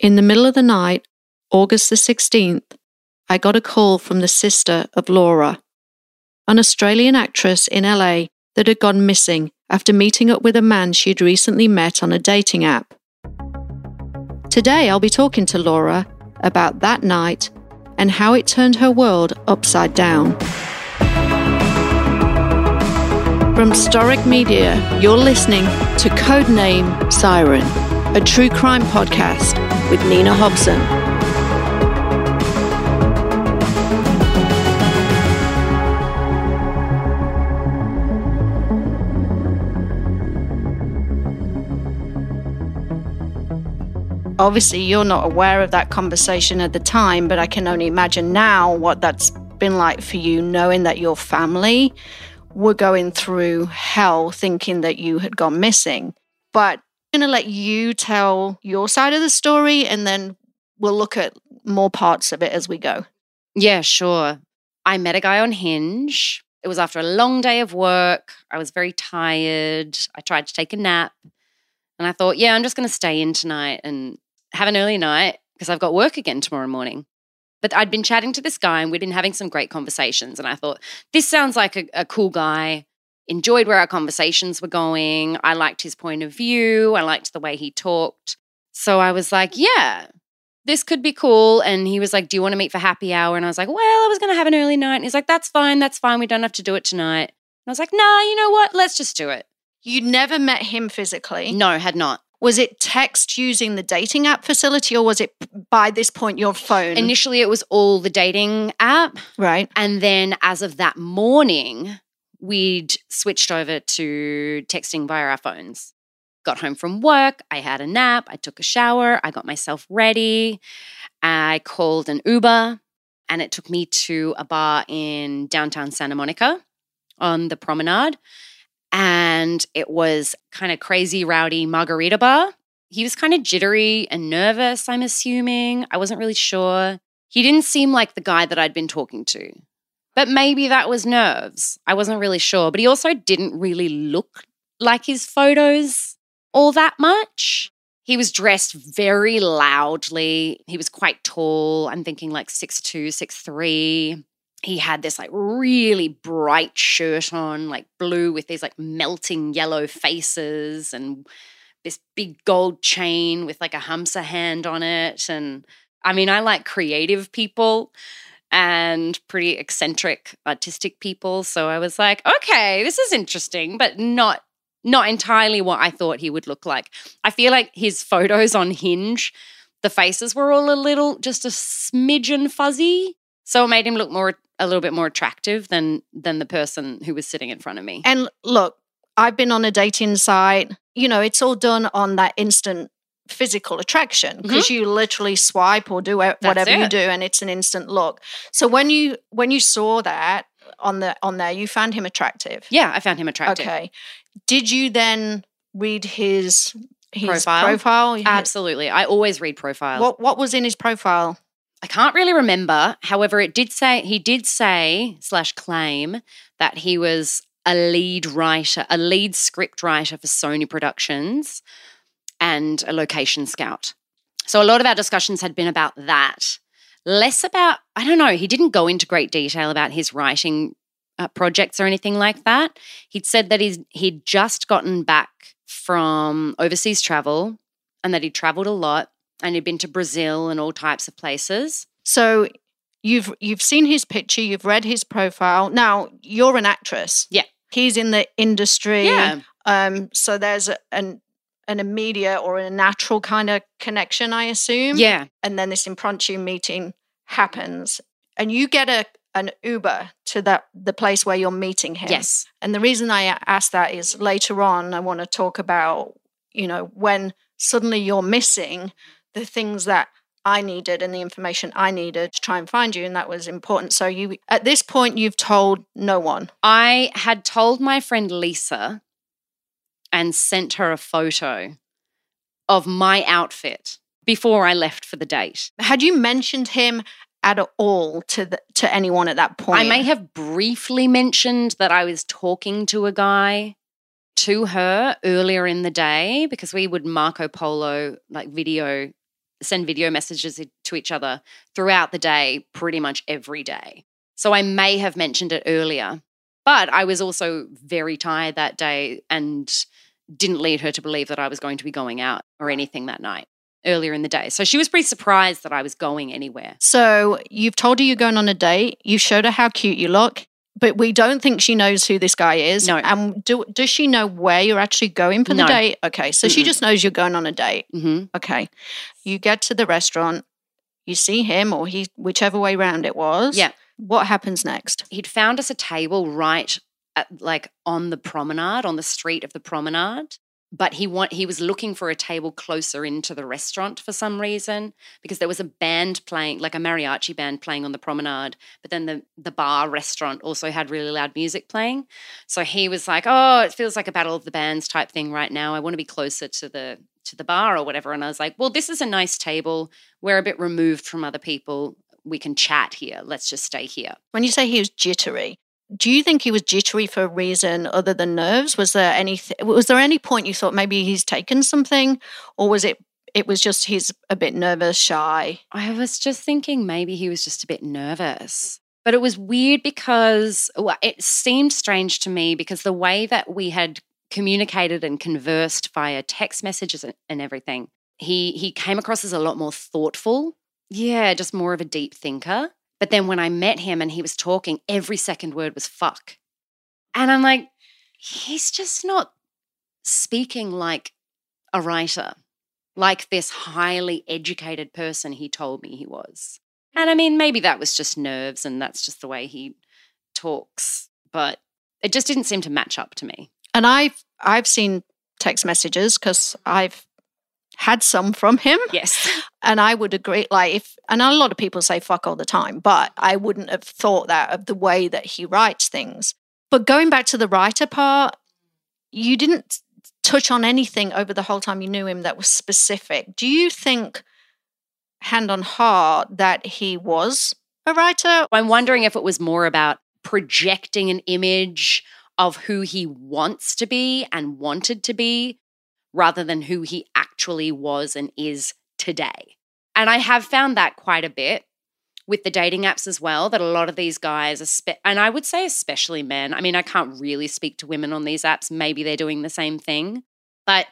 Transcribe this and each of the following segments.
In the middle of the night, August the 16th, I got a call from the sister of Laura, an Australian actress in LA that had gone missing after meeting up with a man she'd recently met on a dating app. Today, I'll be talking to Laura about that night and how it turned her world upside down. From Storic Media, you're listening to Codename Siren, a true crime podcast with Nina Hobson. Obviously, you're not aware of that conversation at the time, but I can only imagine now what that's been like for you, knowing that your family were going through hell thinking that you had gone missing. But going to let you tell your side of the story and then we'll look at more parts of it as we go. Yeah, sure. I met a guy on Hinge. It was after a long day of work. I was very tired. I tried to take a nap. And I thought, yeah, I'm just going to stay in tonight and have an early night because I've got work again tomorrow morning. But I'd been chatting to this guy and we'd been having some great conversations. And I thought, this sounds like a, a cool guy. Enjoyed where our conversations were going. I liked his point of view. I liked the way he talked. So I was like, yeah, this could be cool. And he was like, Do you want to meet for happy hour? And I was like, Well, I was going to have an early night. And he's like, That's fine. That's fine. We don't have to do it tonight. And I was like, Nah, you know what? Let's just do it. You'd never met him physically. No, had not. Was it text using the dating app facility or was it by this point your phone? Initially, it was all the dating app. right. And then as of that morning, we'd switched over to texting via our phones. Got home from work, I had a nap, I took a shower, I got myself ready. I called an Uber and it took me to a bar in downtown Santa Monica on the promenade. And it was kind of crazy, rowdy margarita bar. He was kind of jittery and nervous, I'm assuming. I wasn't really sure. He didn't seem like the guy that I'd been talking to. But maybe that was nerves. I wasn't really sure. But he also didn't really look like his photos all that much. He was dressed very loudly. He was quite tall. I'm thinking like 6'2, 6'3. He had this like really bright shirt on, like blue with these like melting yellow faces and this big gold chain with like a Hamsa hand on it. And I mean, I like creative people and pretty eccentric artistic people. So I was like, okay, this is interesting, but not not entirely what I thought he would look like. I feel like his photos on Hinge, the faces were all a little just a smidgen fuzzy. So it made him look more a little bit more attractive than than the person who was sitting in front of me. And look, I've been on a dating site. You know, it's all done on that instant physical attraction mm-hmm. because you literally swipe or do whatever you do and it's an instant look. So when you when you saw that on the on there, you found him attractive. Yeah, I found him attractive. Okay. Did you then read his his Profile? profile? Absolutely. I always read profiles. What what was in his profile? I can't really remember. However, it did say he did say slash claim that he was a lead writer, a lead script writer for Sony Productions and a location scout. So a lot of our discussions had been about that. Less about, I don't know, he didn't go into great detail about his writing uh, projects or anything like that. He'd said that he's, he'd just gotten back from overseas travel and that he'd traveled a lot and he'd been to Brazil and all types of places. So you've you've seen his picture, you've read his profile. Now you're an actress. Yeah. He's in the industry. Yeah. Um. So there's a, an an immediate or a natural kind of connection, I assume. Yeah. And then this impromptu meeting happens, and you get a an Uber to that the place where you're meeting him. Yes. And the reason I ask that is later on, I want to talk about, you know, when suddenly you're missing the things that I needed and the information I needed to try and find you. And that was important. So you, at this point, you've told no one. I had told my friend Lisa and sent her a photo of my outfit before I left for the date. Had you mentioned him at all to the, to anyone at that point? I may have briefly mentioned that I was talking to a guy to her earlier in the day because we would Marco Polo like video send video messages to each other throughout the day, pretty much every day. So I may have mentioned it earlier, but I was also very tired that day and didn't lead her to believe that I was going to be going out or anything that night earlier in the day. So she was pretty surprised that I was going anywhere. So you've told her you're going on a date. You showed her how cute you look, but we don't think she knows who this guy is. No. And do, does she know where you're actually going for the No. date? Okay. So she Mm-mm. just knows you're going on a date. hmm Okay. You get to the restaurant. You see him or he, whichever way round it was. Yeah. What happens next? He'd found us a table right like on the promenade, on the street of the promenade. But he want he was looking for a table closer into the restaurant for some reason because there was a band playing, like a mariachi band playing on the promenade. But then the the bar restaurant also had really loud music playing. So he was like, "Oh, it feels like a battle of the bands type thing right now. I want to be closer to the to the bar or whatever." And I was like, "Well, this is a nice table. We're a bit removed from other people. We can chat here. Let's just stay here." When you say he was jittery, do you think he was jittery for a reason other than nerves? Was there any was there any point you thought maybe he's taken something, or was it it was just he's a bit nervous, shy? I was just thinking maybe he was just a bit nervous. But it was weird because well, it seemed strange to me because the way that we had communicated and conversed via text messages and- and everything, he he came across as a lot more thoughtful. Yeah, just more of a deep thinker. But then when I met him and he was talking, every second word was fuck. And I'm like, he's just not speaking like a writer like this highly educated person he told me he was. And I mean, maybe that was just nerves and that's just the way he talks, but it just didn't seem to match up to me. And I've I've seen text messages because I've had some from him, Yes. and I would agree. Like if and a lot of people say fuck all the time, but I wouldn't have thought that of the way that he writes things. But going back to the writer part, you didn't touch on anything over the whole time you knew him that was specific. Do you think, hand on heart, that he was a writer? I'm wondering if it was more about projecting an image of who he wants to be and wanted to be rather than who he actually was and is today. And I have found that quite a bit with the dating apps as well that a lot of these guys and I would say especially men. I mean, I can't really speak to women on these apps, maybe they're doing the same thing, but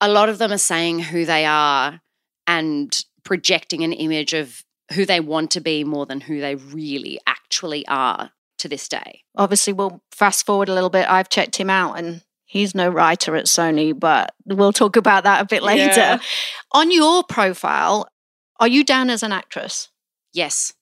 a lot of them are saying who they are and projecting an image of who they want to be more than who they really actually are to this day. Obviously, we'll fast forward a little bit. I've checked him out and he's no writer at Sony, but we'll talk about that a bit later. Yeah. On your profile, are you down as an actress? Yes.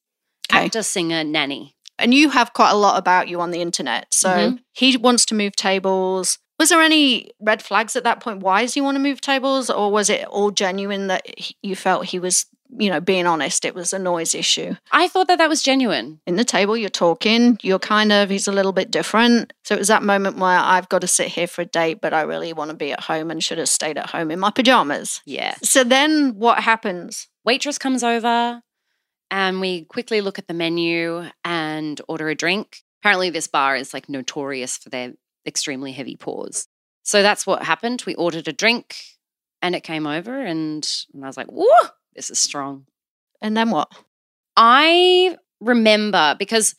Okay. Actor, singer, nanny. And you have quite a lot about you on the internet. So Mhm. he wants to move tables. Was there any red flags at that point? Why does he want to move tables? Or was it all genuine that you felt he was, you know, being honest? It was a noise issue. I thought that that was genuine. In the table, you're talking, you're kind of, he's a little bit different. So it was that moment where I've got to sit here for a date, but I really want to be at home and should have stayed at home in my pajamas. Yeah. So then what happens? Waitress comes over and we quickly look at the menu and order a drink. Apparently, this bar is like notorious for their extremely heavy pours. So that's what happened. We ordered a drink and it came over, and, and I was like, whoa, this is strong. And then what? I remember because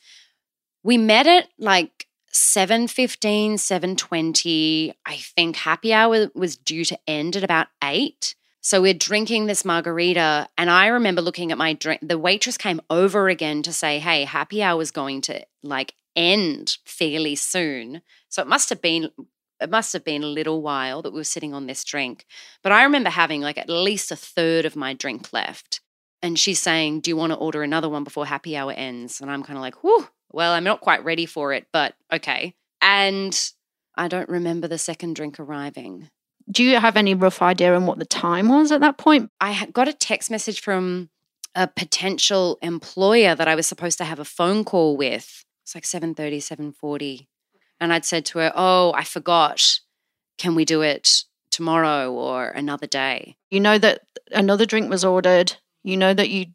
we met at like 7.15 7.20 i think happy hour was due to end at about 8 so we're drinking this margarita and i remember looking at my drink the waitress came over again to say hey happy hour is going to like end fairly soon so it must have been it must have been a little while that we were sitting on this drink but i remember having like at least a third of my drink left and she's saying, Do you want to order another one before happy hour ends? And I'm kind of like, Whew, well, I'm not quite ready for it, but okay. And I don't remember the second drink arriving. Do you have any rough idea on what the time was at that point? I got a text message from a potential employer that I was supposed to have a phone call with. It's like 7:30, 7:40. And I'd said to her, "Oh, I forgot. Can we do it tomorrow or another day?" You know that another drink was ordered. You know that you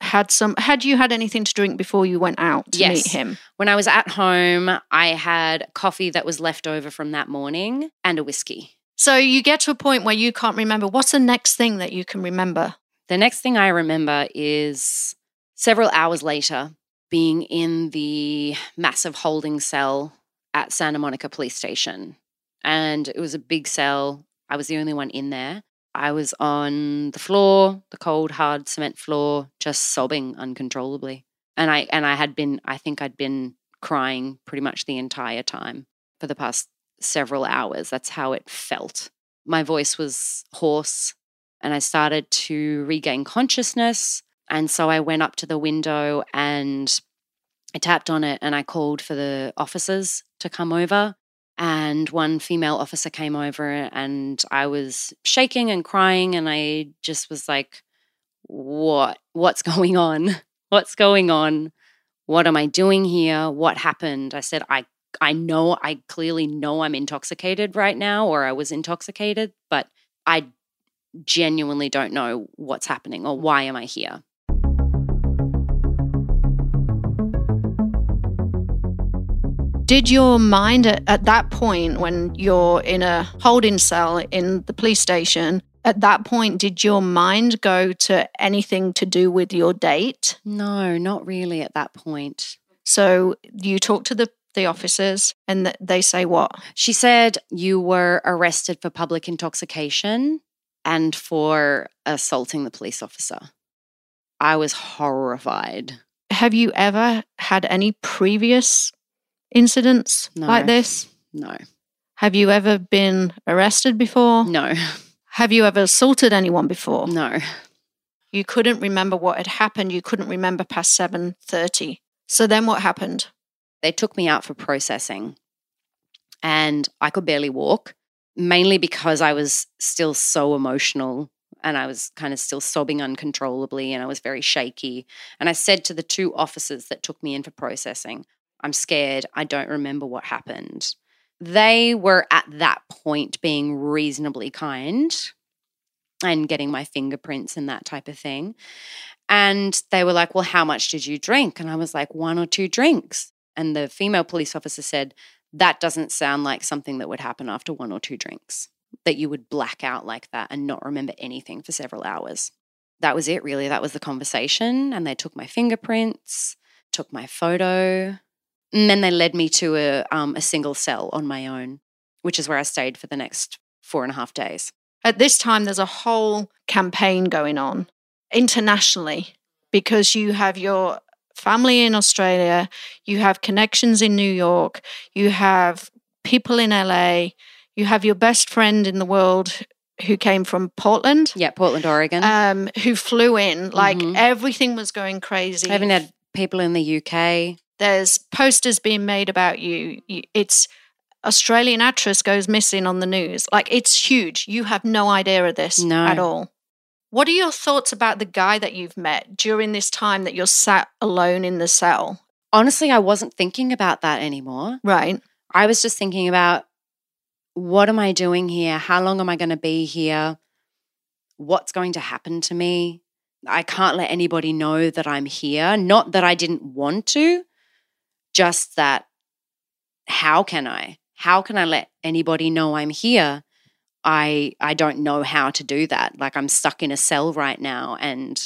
had some. Had you had anything to drink before you went out to Yes. meet him? When I was at home, I had coffee that was left over from that morning and a whiskey. So you get to a point where you can't remember. What's the next thing that you can remember? The next thing I remember is several hours later being in the massive holding cell at Santa Monica Police Station. And it was a big cell. I was the only one in there. I was on the floor, the cold, hard cement floor, just sobbing uncontrollably. And I and I had been, I think I'd been crying pretty much the entire time for the past several hours. That's how it felt. My voice was hoarse and I started to regain consciousness. And so I went up to the window and I tapped on it and I called for the officers to come over. And one female officer came over and I was shaking and crying. And I just was like, What? What's going on? What's going on? What am I doing here? What happened? I said, I I know I clearly know I'm intoxicated right now or I was intoxicated, but I genuinely don't know what's happening or why am I here. Did your mind at, at, that point, when you're in a holding cell in the police station, at that point, did your mind go to anything to do with your date? No, not really at that point. So you talk to the the officers and th- they say what? She said you were arrested for public intoxication and for assaulting the police officer. I was horrified. Have you ever had any previous incidents No. like this? No, Have you ever been arrested before? no, Have you ever assaulted anyone before? no. You couldn't remember what had happened. You couldn't remember past 7:30. So then what happened? They took me out for processing and I could barely walk, mainly because I was still so emotional and I was kind of still sobbing uncontrollably and I was very shaky. And I said to the two officers that took me in for processing, I'm scared. I don't remember what happened. They were at that point being reasonably kind and getting my fingerprints and that type of thing. And they were like, Well, how much did you drink? And I was like, One or two drinks. And the female police officer said, That doesn't sound like something that would happen after one or two drinks, that you would black out like that and not remember anything for several hours. That was it, really. That was the conversation. And they took my fingerprints, took my photo, and then they led me to a, um, a single cell on my own, which is where I stayed for the next four and a half days. At this time there's a whole campaign going on internationally because you have your family in Australia, you have connections in New York, you have people in LA, you have your best friend in the world who came from Portland. Yeah, Portland, Oregon. Um, who flew in like Mhm. everything was going crazy. I even had people in the UK. There's posters being made about you. It's Australian actress goes missing on the news. Like it's huge. You have no idea of this No. at all. What are your thoughts about the guy that you've met during this time that you're sat alone in the cell? Honestly, I wasn't thinking about that anymore. Right. I was just thinking about what am I doing here? How long am I going to be here? What's going to happen to me? I can't let anybody know that I'm here. Not that I didn't want to, just that how can I? How can I let anybody know I'm here? I I don't know how to do that. Like I'm stuck in a cell right now and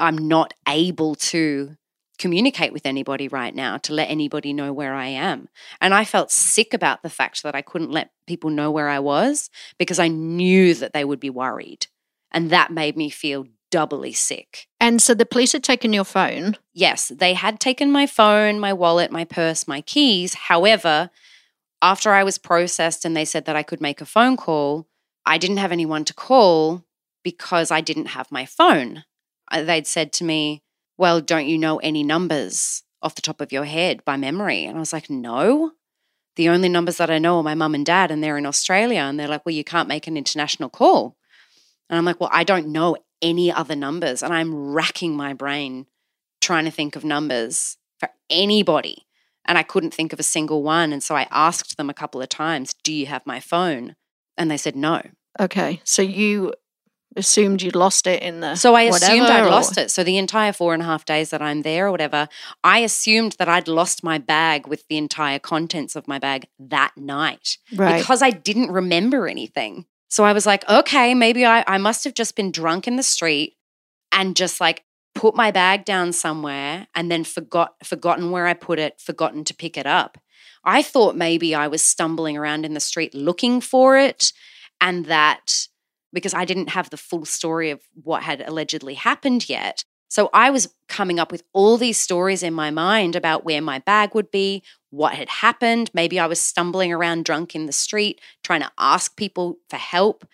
I'm not able to communicate with anybody right now to let anybody know where I am. And I felt sick about the fact that I couldn't let people know where I was because I knew that they would be worried. And that made me feel doubly sick. And so the police had taken your phone. Yes, they had taken my phone, my wallet, my purse, my keys. However, after I was processed and they said that I could make a phone call, I didn't have anyone to call because I didn't have my phone. Uh, They'd said to me, Well, don't you know any numbers off the top of your head by memory? And I was like, No. The only numbers that I know are my mum and dad, and they're in Australia. And they're like, Well, you can't make an international call. And I'm like, Well, I don't know any other numbers. And I'm racking my brain trying to think of numbers for anybody. And I couldn't think of a single one. And so I asked them a couple of times, Do you have my phone? And they said no. Okay. So you assumed you'd lost it in the So I assumed whatever, I'd or- lost it. So the entire four and a half days that I'm there or whatever, I assumed that I'd lost my bag with the entire contents of my bag that night Right. because I didn't remember anything. So I was like, okay, maybe I, I must have just been drunk in the street. and just like put my bag down somewhere and then forgot forgotten where I put it, forgotten to pick it up. I thought maybe I was stumbling around in the street looking for it and that because I didn't have the full story of what had allegedly happened yet. So I was coming up with all these stories in my mind about where my bag would be, what had happened. Maybe I was stumbling around drunk in the street trying to ask people for help.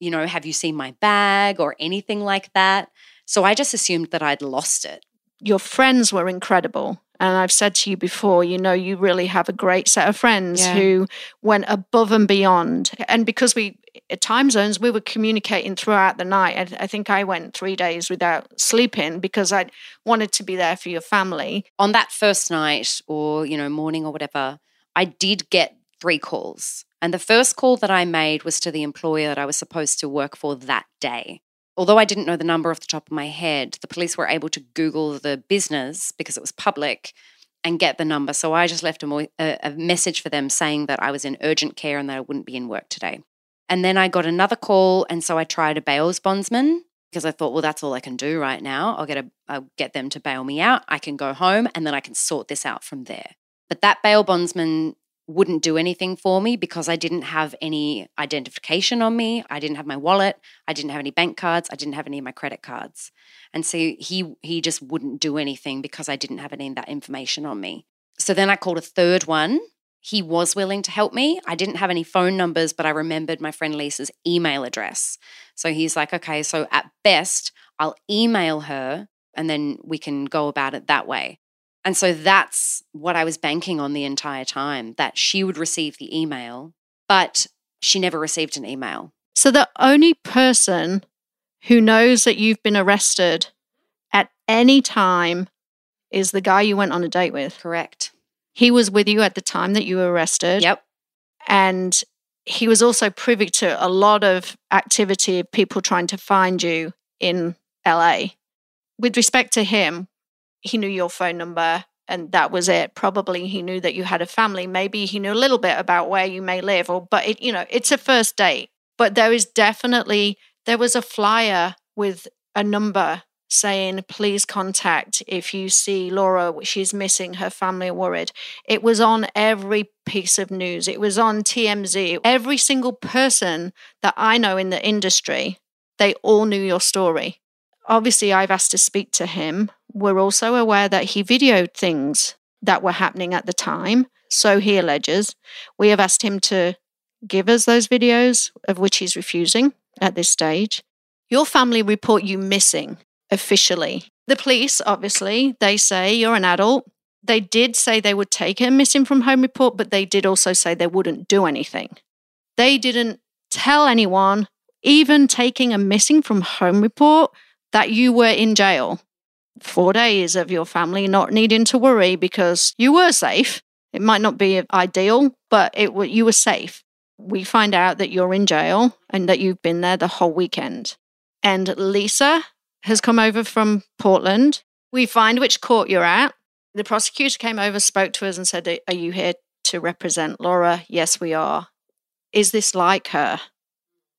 You know, have you seen my bag or anything like that? So I just assumed that I'd lost it. Your friends were incredible. And I've said to you before, you know, you really have a great set of friends yeah. who went above and beyond. And because we, at time zones, we were communicating throughout the night. I, I think I went three days without sleeping because I wanted to be there for your family. On that first night or, you know, morning or whatever, I did get three calls. And the first call that I made was to the employer that I was supposed to work for that day. Although I didn't know the number off the top of my head, the police were able to Google the business because it was public and get the number. So I just left a, a, message for them saying that I was in urgent care and that I wouldn't be in work today. And then I got another call, and so I tried a bail's bondsman because I thought, well, that's all I can do right now. I'll get a, I'll get them to bail me out. I can go home, and then I can sort this out from there. But that bail bondsman wouldn't do anything for me because I didn't have any identification on me. I didn't have my wallet. I didn't have any bank cards. I didn't have any of my credit cards. And so he he just wouldn't do anything because I didn't have any of that information on me. So then I called a third one. He was willing to help me. I didn't have any phone numbers, but I remembered my friend Lisa's email address. So he's like, okay, so at best, I'll email her and then we can go about it that way. And so that's what I was banking on the entire time that she would receive the email, but she never received an email. So the only person who knows that you've been arrested at any time is the guy you went on a date with. Correct. He was with you at the time that you were arrested. Yep. And he was also privy to a lot of activity of people trying to find you in LA. With respect to him, he knew your phone number and that was it. Probably he knew that you had a family. Maybe he knew a little bit about where you may live or but it you know it's a first date. But there is definitely there was a flyer with a number saying please contact if you see Laura. She's missing her family worried. It was on every piece of news. It was on TMZ every single person that I know in the industry they all knew your story. Obviously I've asked to speak to him we're also aware that he videoed things that were happening at the time, so he alleges. We have asked him to give us those videos, of which he's refusing at this stage. Your family report you missing officially. The police, obviously, they say you're an adult. They did say they would take a missing from home report, but they did also say they wouldn't do anything. They didn't tell anyone, even taking a missing from home report, that you were in jail four days of your family not needing to worry because you were safe. It might not be ideal, but it you were safe. We find out that you're in jail and that you've been there the whole weekend. And Lisa has come over from Portland. We find which court you're at. The prosecutor came over, spoke to us, and said, Are you here to represent Laura? Yes, we are. Is this like her?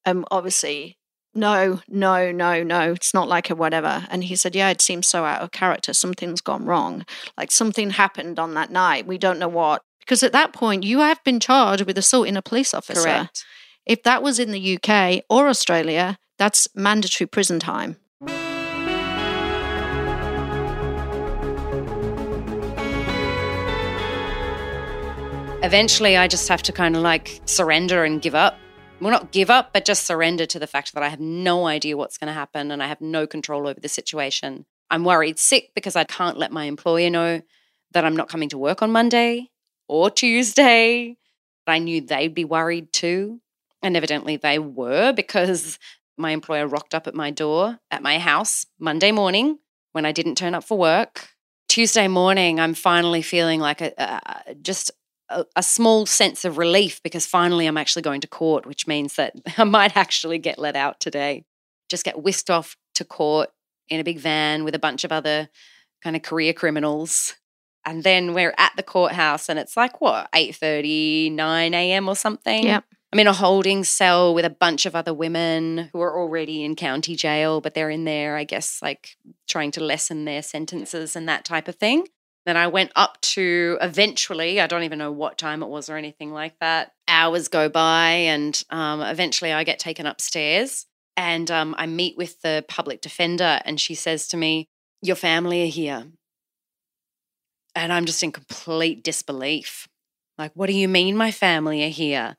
Um, obviously, no, no, no, no, it's not like a whatever. And he said, yeah, it seems so out of character. Something's gone wrong. Like something happened on that night. We don't know what. Because at that point, you have been charged with assaulting a police officer. Correct. If that was in the UK or Australia, that's mandatory prison time. Eventually, I just have to kind of like surrender and give up well, not give up, but just surrender to the fact that I have no idea what's going to happen and I have no control over the situation. I'm worried sick because I can't let my employer know that I'm not coming to work on Monday or Tuesday. I knew they'd be worried too. And evidently they were because my employer rocked up at my door at my house Monday morning when I didn't turn up for work. Tuesday morning, I'm finally feeling like a, a just a, a, small sense of relief because finally I'm actually going to court, which means that I might actually get let out today. Just get whisked off to court in a big van with a bunch of other kind of career criminals. And then we're at the courthouse and it's like what, 8 9 a.m. or something? Yeah. I'm in a holding cell with a bunch of other women who are already in county jail, but they're in there, I guess, like trying to lessen their sentences and that type of thing. Then I went up to eventually, I don't even know what time it was or anything like that. Hours go by, and um, eventually I get taken upstairs and um, I meet with the public defender, and she says to me, Your family are here. And I'm just in complete disbelief. Like, what do you mean my family are here?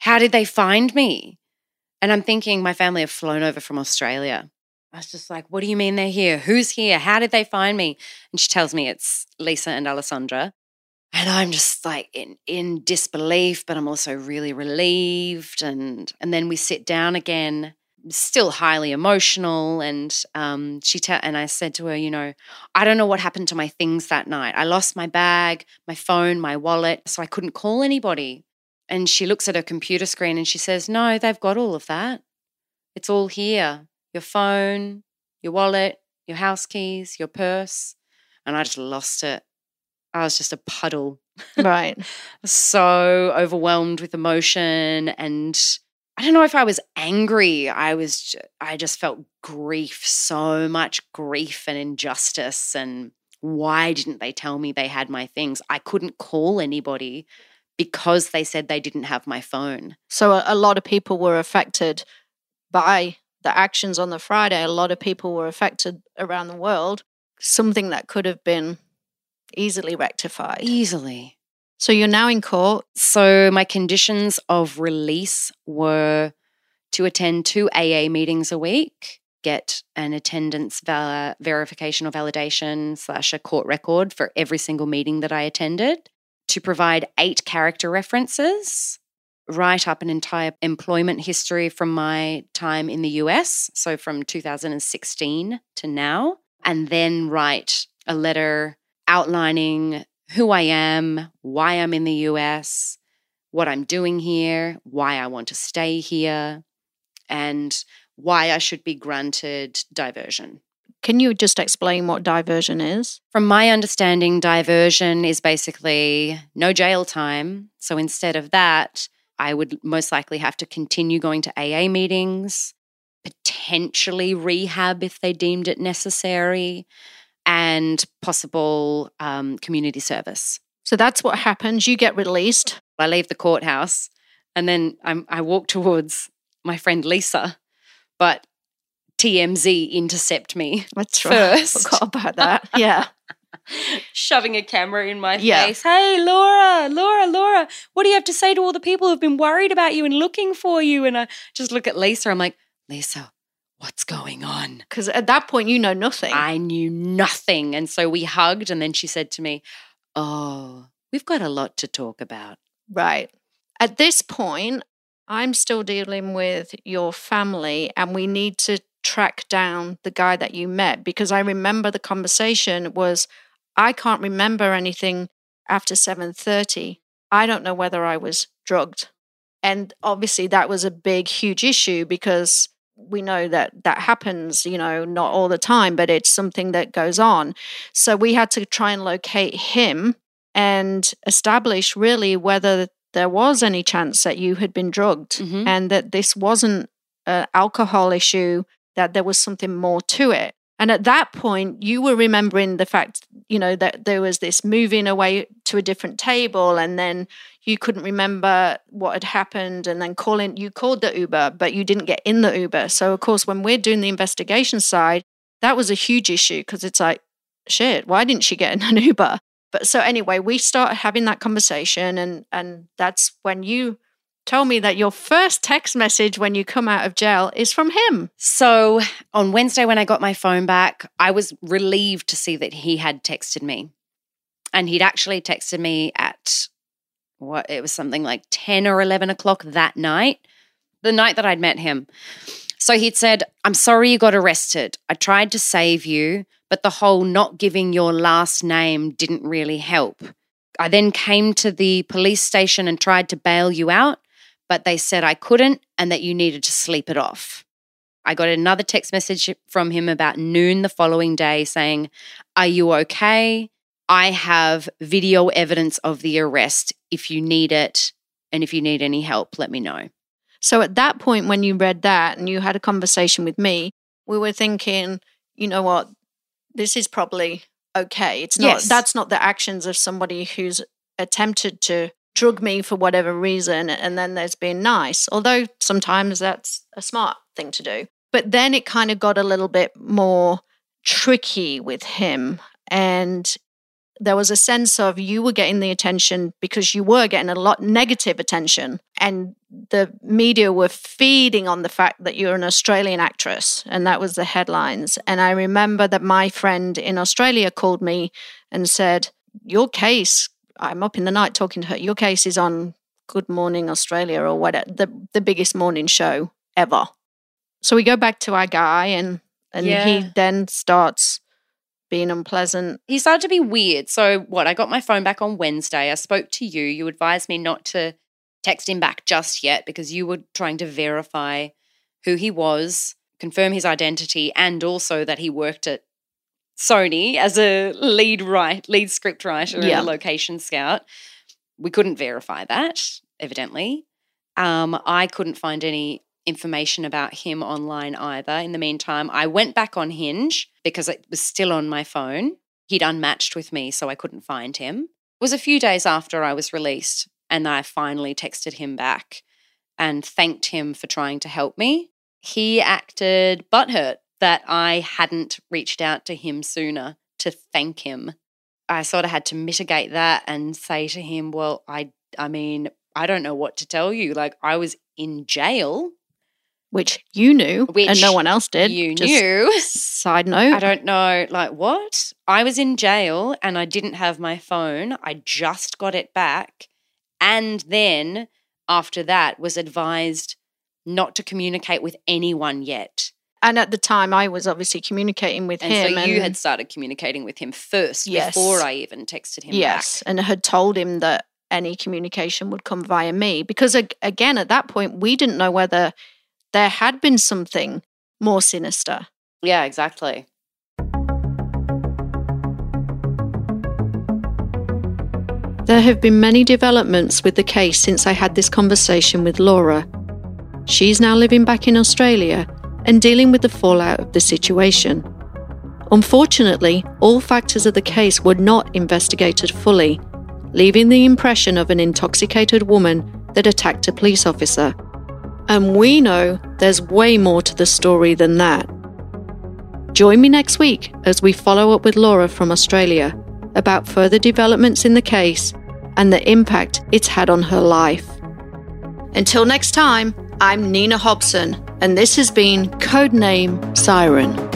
How did they find me? And I'm thinking my family have flown over from Australia. I was just like, what do you mean they're here? Who's here? How did they find me? And she tells me it's Lisa and Alessandra. And I'm just like in, in disbelief, but I'm also really relieved. And and then we sit down again, still highly emotional. And um, she te- and I said to her, you know, I don't know what happened to my things that night. I lost my bag, my phone, my wallet, so I couldn't call anybody. And she looks at her computer screen and she says, No, they've got all of that. It's all here your phone, your wallet, your house keys, your purse. And I just lost it. I was just a puddle. Right. so overwhelmed with emotion and I don't know if I was angry. I was I just felt grief, so much grief and injustice and why didn't they tell me they had my things? I couldn't call anybody because they said they didn't have my phone. So a, a lot of people were affected by the actions on the Friday. A lot of people were affected around the world. Something that could have been easily rectified. Easily. So you're now in court. So my conditions of release were to attend two AA meetings a week, get an attendance ver- verification or validation slash a court record for every single meeting that I attended, to provide eight character references, write up an entire employment history from my time in the US, so from 2016 to now, and then write a letter outlining who I am, why I'm in the US, what I'm doing here, why I want to stay here, and why I should be granted diversion. Can you just explain what diversion is? From my understanding, diversion is basically no jail time. So instead of that, I would most likely have to continue going to AA meetings, potentially rehab if they deemed it necessary, and possible um, community service. So that's what happens. You get released. I leave the courthouse and then I'm, I walk towards my friend Lisa, but TMZ intercept me. That's first. right. Forgot about that. Yeah. Shoving a camera in my Yeah. face. Hey, Laura, Laura, Laura, what do you have to say to all the people who've been worried about you and looking for you? And I just look at Lisa. I'm like, Lisa, what's going on? Because at that point, you know nothing. I knew nothing. And so we hugged. And then she said to me, Oh, we've got a lot to talk about. Right. At this point, I'm still dealing with your family, and we need to track down the guy that you met because I remember the conversation was I can't remember anything after 7:30. I don't know whether I was drugged. And obviously that was a big huge issue because we know that that happens, you know, not all the time, but it's something that goes on. So we had to try and locate him and establish really whether there was any chance that you had been drugged Mhm. and that this wasn't an alcohol issue, that there was something more to it. And at that point, you were remembering the fact, you know, that there was this moving away to a different table, and then you couldn't remember what had happened, and then calling, you called the Uber, but you didn't get in the Uber. So, of course, when we're doing the investigation side, that was a huge issue because it's like, shit, why didn't she get in an Uber? But so anyway, we started having that conversation, and and that's when you told me that your first text message when you come out of jail is from him. So on Wednesday, when I got my phone back, I was relieved to see that he had texted me. And he'd actually texted me at what it was something like 10 or 11 o'clock that night, the night that I'd met him. So he'd said, I'm sorry you got arrested. I tried to save you, but the whole not giving your last name didn't really help. I then came to the police station and tried to bail you out, but they said I couldn't and that you needed to sleep it off. I got another text message from him about noon the following day saying, Are you okay? I have video evidence of the arrest. If you need it, And if you need any help, let me know. So at that point, when you read that and you had a conversation with me, we were thinking, you know what, this is probably okay. It's not, Yes. that's not the actions of somebody who's attempted to drug me for whatever reason and then there's been nice. Although sometimes that's a smart thing to do. But then it kind of got a little bit more tricky with him. And there was a sense of you were getting the attention because you were getting a lot negative attention and the media were feeding on the fact that you're an Australian actress and that was the headlines and I remember that my friend in Australia called me and said your case I'm up in the night talking to her your case is on Good Morning Australia or whatever the the biggest morning show ever so we go back to our guy and and Yeah. he then starts being unpleasant He started to be weird. So, what? I got my phone back on Wednesday. I spoke to you. You advised me not to text him back just yet because you were trying to verify who he was, confirm his identity, and also that he worked at Sony as a lead write, lead script writer Yeah. and a location scout. We couldn't verify that, evidently. Um, I couldn't find any information about him online either. In the meantime, I went back on Hinge because it was still on my phone. He'd unmatched with me, so I couldn't find him. It was a few days after I was released, and I finally texted him back and thanked him for trying to help me. He acted butthurt that I hadn't reached out to him sooner to thank him. I sort of had to mitigate that and say to him, "Well, I I mean, I don't know what to tell you. Like I was in jail. which you knew and no one else did. you Just knew. Side note. I don't know, like what? I was in jail and I didn't have my phone. I just got it back. And then after that was advised not to communicate with anyone yet. And at the time, I was obviously communicating with And him. so you had started communicating with him first Yes. before I even texted him yes, back. and had told him that any communication would come via me because again, at that point, we didn't know whether there had been something more sinister. Yeah, exactly. There have been many developments with the case since I had this conversation with Laura. She's now living back in Australia and dealing with the fallout of the situation. Unfortunately, all factors of the case were not investigated fully, leaving the impression of an intoxicated woman that attacked a police officer. And we know there's way more to the story than that. Join me next week as we follow up with Laura from Australia about further developments in the case and the impact it's had on her life. Until next time, I'm Nina Hobson, and this has been Codename Siren.